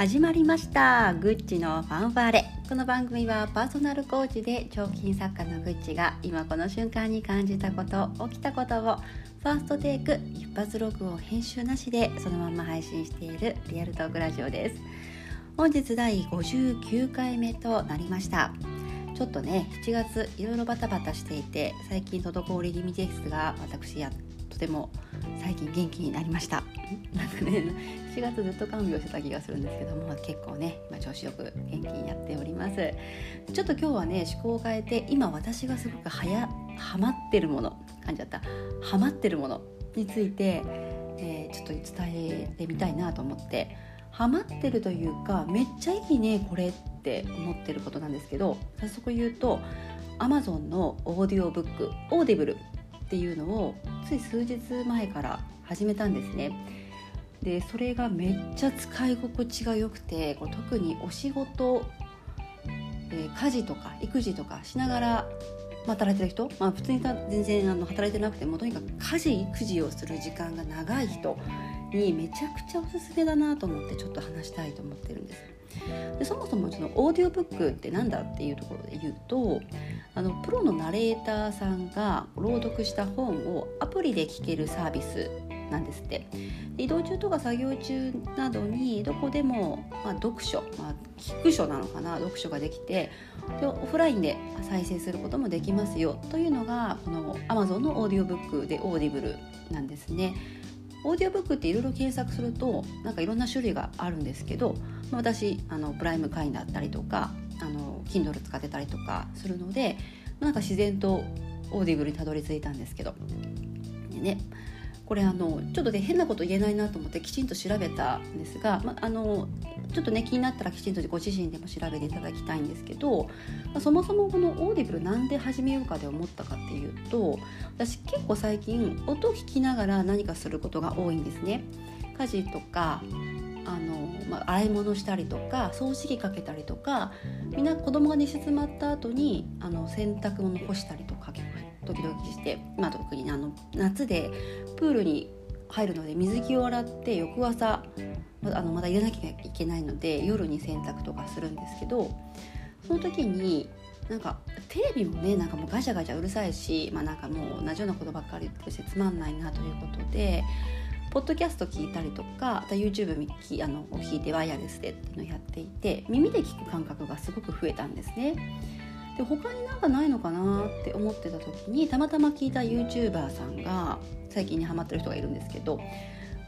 始まりました。グッチのファンファーレ。この番組はパーソナルコーチで彫金作家のグッチが今この瞬間に感じたこと起きたことをファーストテイク一発ログを編集なしでそのまま配信しているリアルトークラジオです。本日第59回目となりました。ちょっとね7月いろいろバタバタしていて最近滞り気味ですが私やても最近元気になりました。なんかね7月ずっと看病してた気がするんですけども結構ね今調子よく元気にやっております。ちょっと今日はね趣向を変えて今私がすごくはやハマってるもの感じちゃった。ハマってるものについて、えー、ちょっと伝えてみたいなと思って。ハマってるというかめっちゃいいねこれって思ってることなんですけど早速言うと Amazon のオーディオブック Audibleっていうのをつい数日前から始めたんですねでそれがめっちゃ使い心地が良くてこ特にお仕事、えー、家事とか育児とかしながら働いてる人、まあ、普通に全然あの働いてなくてもとにかく家事育児をする時間が長い人にめちゃくちゃおすすめだなと思ってちょっと話したいと思ってるんです。でそもそもそのオーディオブックって何だっていうところで言うとあのプロのナレーターさんが朗読した本をアプリで聞けるサービスなんですって移動中とか作業中などにどこでも、まあ、読書、まあ、聞く書なのかな読書ができてでオフラインで再生することもできますよというのがこの Amazon のオーディオブックで Audible なんですね。オーディオブックっていろいろ検索するとなんかいろんな種類があるんですけど私あのプライム会員だったりとかあの Kindle 使ってたりとかするのでなんか自然と Audible にたどり着いたんですけどねこれあのちょっとね変なこと言えないなと思ってきちんと調べたんですが、まあのちょっとね気になったらきちんとご自身でも調べていただきたいんですけど、まあ、そもそもこの Audible なんで始めようかって思ったかっていうと私結構最近音を聞きながら何かすることが多いんですね。家事とかあの、まあ、洗い物したりとか掃除機かけたりとかみんな子供が寝静まった後にあの洗濯物干したりとか時々して、まあ、特にあの夏でプールに入るので水着を洗って翌朝あのまだ入れなきゃいけないので夜に洗濯とかするんですけどその時になんかテレビもねなんかもうガチャガチャうるさいし、まあ、なんかもう同じようなことばっかり言ってしてつまんないなということでポッドキャスト聞いたりとかあと YouTube あのを聞いてワイヤレスでっていうのをやっていて耳で聞く感覚がすごく増えたんですね。で他になんかないのかなって思ってた時にたまたま聞いた YouTuber さんが最近にハマってる人がいるんですけど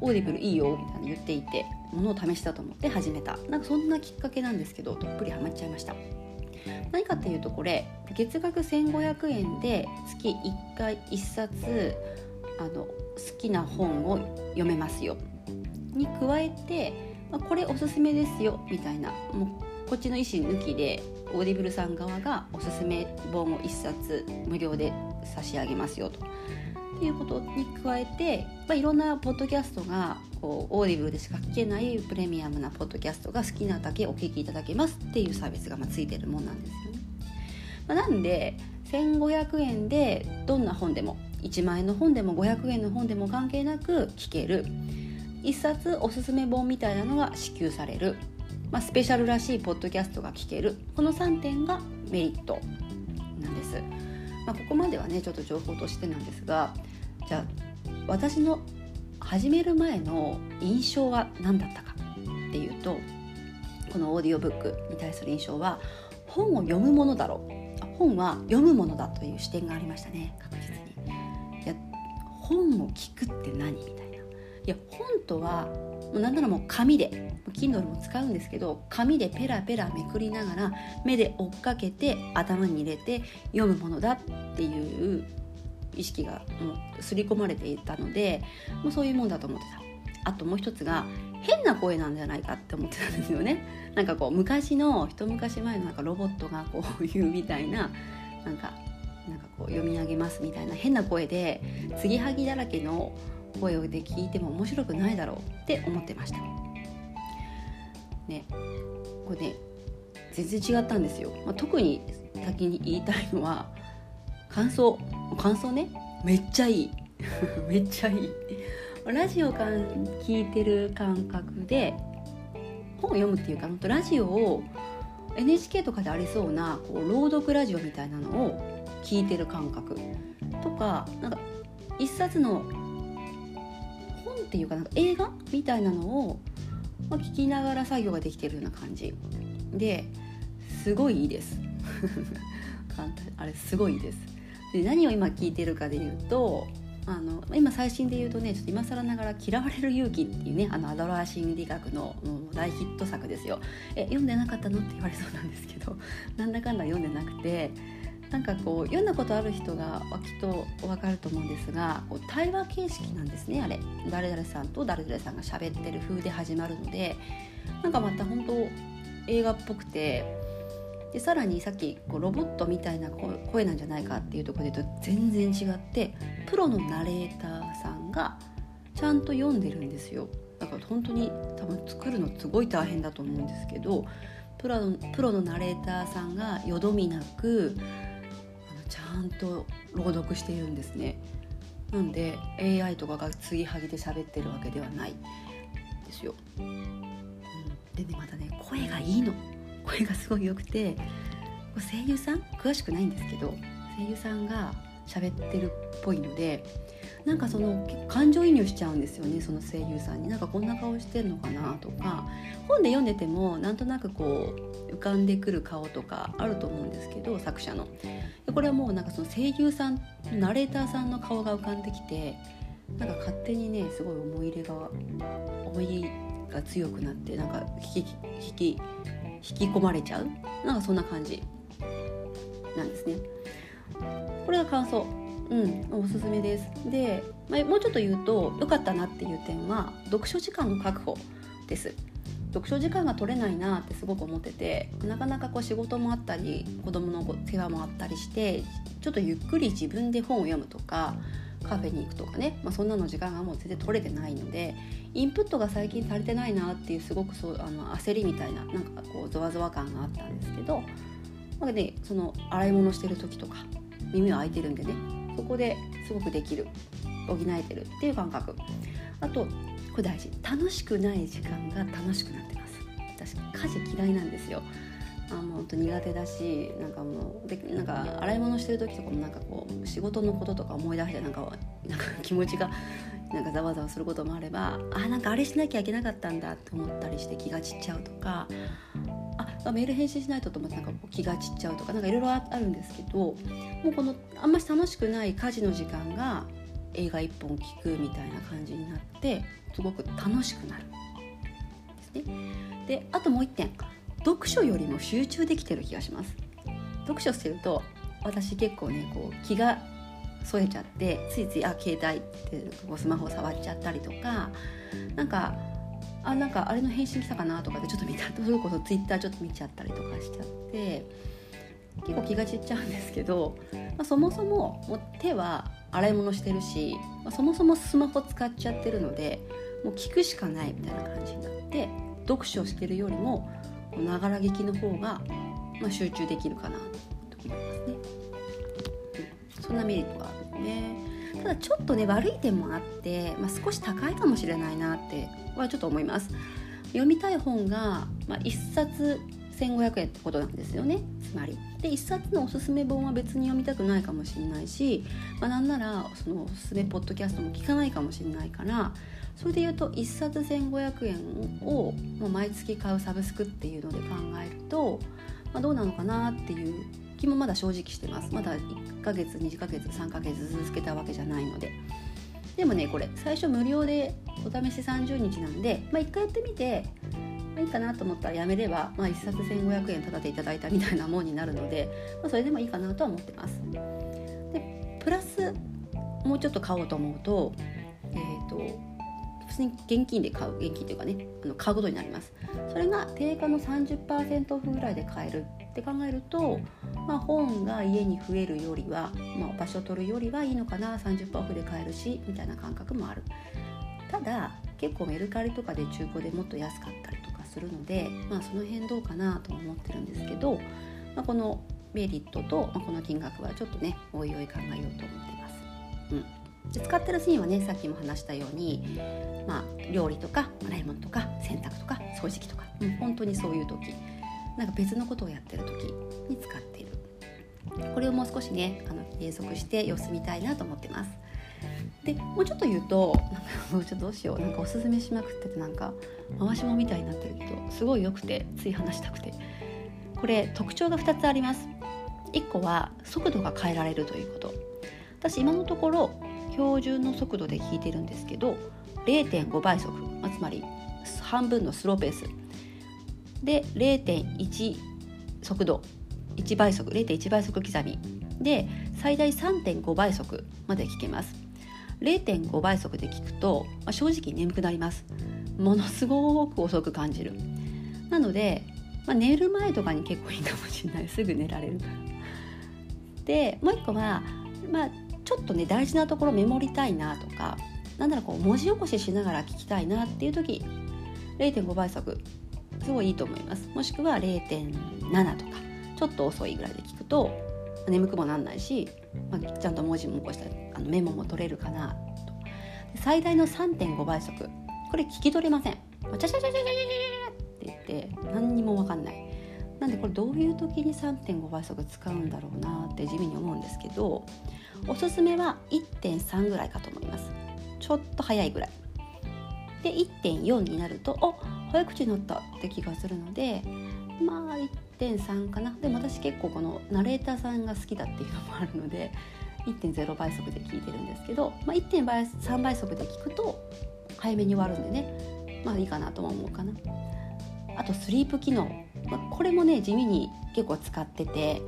Audible いいよみたいな言っていてものは試しだと思って始めたなんかそんなきっかけなんですけどどっぷりハマっちゃいました何かっていうとこれ月額1500円で月1回1冊あの好きな本を読めますよに加えて、まあ、これおすすめですよみたいなもうこっちの意思抜きで Audible さん側がおすすめ本を1冊無料で差し上げますよと。っていうことに加えて、まあ、いろんなポッドキャストがこう Audible でしか聞けないプレミアムなポッドキャストが好きなだけお聞きいただけますっていうサービスがまあついてるもんなんですよね。まあ、なんで1500円でどんな本でも1万円の本でも500円の本でも関係なく聞ける1冊おすすめ本みたいなのが支給されるまあ、スペシャルらしいポッドキャストが聞けるこの3点がメリットなんです。まあ、ここまではねちょっと情報としてなんですがじゃあ私の始める前の印象は何だったかっていうとこのオーディオブックに対する印象は本を読むものだろう本は読むものだという視点がありましたね確実。本を聞くって何みたいな。いや本とはもうなんならもう紙で Kindle も使うんですけど紙でペラペラめくりながら目で追っかけて頭に入れて読むものだっていう意識がもう刷り込まれていたのでもうそういうもんだと思ってたあともう一つが変な声なんじゃないかって思ってたんですよねなんかこう昔の一昔前のなんかロボットがこう言うみたいななんか読み上げますみたいな変な声で継ぎはぎだらけの声で聞いても面白くないだろうって思ってました。ねこれね全然違ったんですよ、まあ、特に先に言いたいのは感想感想ね。めっちゃいい。めっちゃいい。ラジオか聞いてる感覚で本を読むっていうかラジオを NHK とかでありそうなこう朗読ラジオみたいなのを聞いてる感覚とかなんか一冊の本っていうかなんか映画みたいなのを、まあ、聞きながら作業ができてるような感じ。ですごいいいです。あれすごいです。で何を今聞いてるかで言うとあの今最新で言うとねちょっと今更ながら「嫌われる勇気」っていうねあのアドラー心理学の大ヒット作ですよ。え読んでなかったの？って言われそうなんですけどなんだかんだ読んでなくてなんかこう読んだことある人がきっと分かると思うんですがこう対話形式なんですねあれ。誰々さんと誰々さんが喋ってる風で始まるのでなんかまた本当映画っぽくてでさらにさっきこうロボットみたいな声なんじゃないかっていうところで言うと全然違ってプロのナレーターさんがちゃんと読んでるんですよ。だから本当に多分作るのすごい大変だと思うんですけどプロのプロのナレーターさんがよどみなくんと朗読しているんですね。なんで AI とかが継ぎはぎで喋ってるわけではないですよ、うん、でねまたね声がいいの。声がすごい良くて声優さん？詳しくないんですけど声優さんが喋ってるっぽいのでなんかその感情移入しちゃうんですよねその声優さんに。なんかこんな顔してんのかなとか本で読んでてもなんとなくこう浮かんでくる顔とかあると思うんですけど作者の。これはもうなんかその声優さんナレーターさんの顔が浮かんできてなんか勝手にねすごい思い入れが思いが強くなってなんか引き引き引き込まれちゃう。なんかそんな感じ。なんですね。これが感想。うん、おすすめです。で、まあ、もうちょっと言うと良かったなっていう点は読書時間の確保です読書時間が取れないなってすごく思っててなかなかこう仕事もあったり子供の世話もあったりしてちょっとゆっくり自分で本を読むとかカフェに行くとかね、まあ、そんなの時間がもう全然取れてないのでインプットが最近されてないなっていうすごくそうあの焦りみたいななんかこうゾワゾワ感があったんですけど、まあね、その洗い物してる時とか耳は開いてるんでねそこですごくできる補えてるっていう感覚。あとこれ大事。楽しくない時間が楽しくなってます。私家事嫌いなんですよ。あの本当苦手だしなんかもうでなんか洗い物してる時とかもなんかこう仕事のこととか思い出してなんかなんか気持ちがなんかざわざわすることもあればあなんかあれしなきゃいけなかったんだって思ったりして気が散っちゃうとかあメール返信しないとと思ってなんか気が散っちゃうとかなんかいろいろあるんですけどもうこのあんまし楽しくない家事の時間が映画一本聞くみたいな感じになってすごく楽しくなるですね。であともう一点読書よりも集中できてる気がします。読書してると私結構ねこう気が添えちゃってついついあ携帯ってこうスマホ触っちゃったりとかなんかあなんかあれの返信来たかなとかでちょっと見たそれこそツイッターちょっと見ちゃったりとかしちゃって結構気が散っちゃうんですけど、まあ、そもそももう手は洗い物してるし、まあ、そもそもスマホ使っちゃってるのでもう聞くしかないみたいな感じになって読書してるよりもながら聞きの方が、まあ、集中できるかなと思いますね。そんなメリットがあるんですね。ただちょっとね悪い点もあって、まあ、少し高いかもしれないなってはちょっと思います読みたい本が、まあ、1冊1500円ってことなんですよね。つまり。で1冊のおすすめ本は別に読みたくないかもしれないし、まあ、なんならそのおすすめポッドキャストも聞かないかもしれないからそれで言うと1冊1500円をもう毎月買うサブスクっていうので考えると、まあ、どうなのかなっていう気もまだ正直してます。まだ1ヶ月2ヶ月3ヶ月続けたわけじゃないので。でもねこれ最初無料でお試し30日なんで、まあ、1回やってみて、いいかなと思ったらやめれば、まあ、1冊1500円ただでいただいたみたいなもんになるので、まあ、それでもいいかなとは思ってます。でプラスもうちょっと買おうと思うとえっ、ー、と通に現金で買う現金というかねあの買うことになります。それが定価の30%オフぐらいで買えるって考えると、まあ、本が家に増えるよりは、まあ、場所取るよりはいいのかな30%オフで買えるしみたいな感覚もある。ただ結構メルカリとかで中古でもっと安かったりとかするので、まあ、その辺どうかなとは思ってるんですけど、まあ、このメリットと、まあ、この金額はちょっとねおいおい考えようと思っています。うん。で使ってるシーンはねさっきも話したように、まあ、料理とか洗い物とか洗濯とか掃除機とか、うん、本当にそういう時なんか別のことをやってる時に使っている。これをもう少しねあの継続して様子見たいなと思ってます。でもうちょっと言うとなんかもうちょっとどうしようなんかおすすめしまくっててなんか回しもみたいになってるけどすごい良くてつい話したくて。これ特徴が2つあります。1個は速度が変えられるということ。私今のところ標準の速度で聞いてるんですけど0.5倍速、まあ、つまり半分のスローペース。で0.1速度。1倍速。0.1倍速刻み。で最大3.5倍速まで聞けます0.5倍速で聞くと、まあ、正直眠くなります。ものすごく遅く感じる。なので、まあ、寝る前とかに結構いいかもしれない。すぐ寝られる。でもう一個は、まあ、ちょっとね大事なところメモりたいなとかなんならこう文字起こししながら聞きたいなっていう時0.5倍速すごいいいと思います。もしくは0.7とかちょっと遅いぐらいで聞くと眠くもなんないし、まあ、ちゃんと文字も起こしたあのメモも取れるかなと。最大の3.5倍速。これ聞き取れません。チャチャチャチャチャチャって言って何にも分かんない。なんでこれどういう時に3.5倍速使うんだろうなって地味に思うんですけどおすすめは1.3ぐらいかと思います。ちょっと早いぐらい。で1.4になるとあ早口になったって気がするのでまあ1.3かな。でも私結構このナレーターさんが好きだっていうのもあるので1.0倍速で聞いてるんですけど、まあ、1.3倍速で聞くと早めに終わるんでね。まあいいかなとも思うかな。あとスリープ機能、まあ、これもね地味に結構使ってて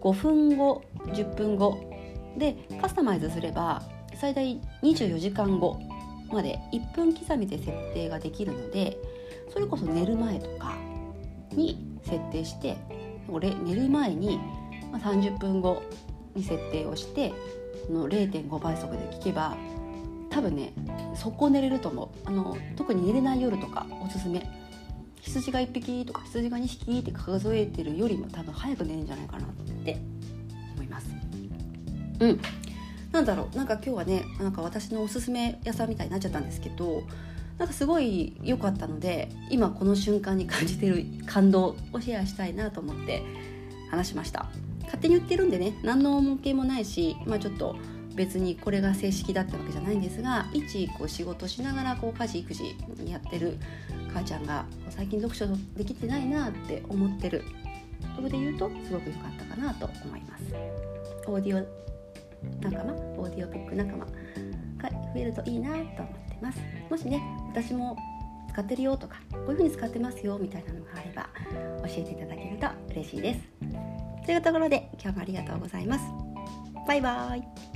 5分後10分後。でカスタマイズすれば最大24時間後まで1分刻みで設定ができるのでそれこそ寝る前とかに設定して寝る前に30分後に設定をしてこの0.5倍速で聞けば多分ね速攻寝れると思う。あの特に寝れない夜とかおすすめ。羊が1匹とか羊が2匹って数えてるよりも多分早く寝るんじゃないかなって思います。うん。なんだろう。なんか今日はねなんか私のおすすめ屋さんみたいになっちゃったんですけどなんかすごい良かったので今この瞬間に感じてる 感動をシェアしたいなと思って話しました。勝手に言ってるんでね何の恩恵もないし、まあ、ちょっと別にこれが正式だったわけじゃないんですが一こう仕事しながらこう家事育児やってる母ちゃんが最近読書できてないなって思ってる。とこで言うとすごく良かったかなと思います。オーディオ仲間？オーディオブック仲間が増えるといいなと思ってます。もしね私も使ってるよとかこういう風に使ってますよみたいなのがあれば教えていただけると嬉しいです。というところで今日もありがとうございます。バイバーイ。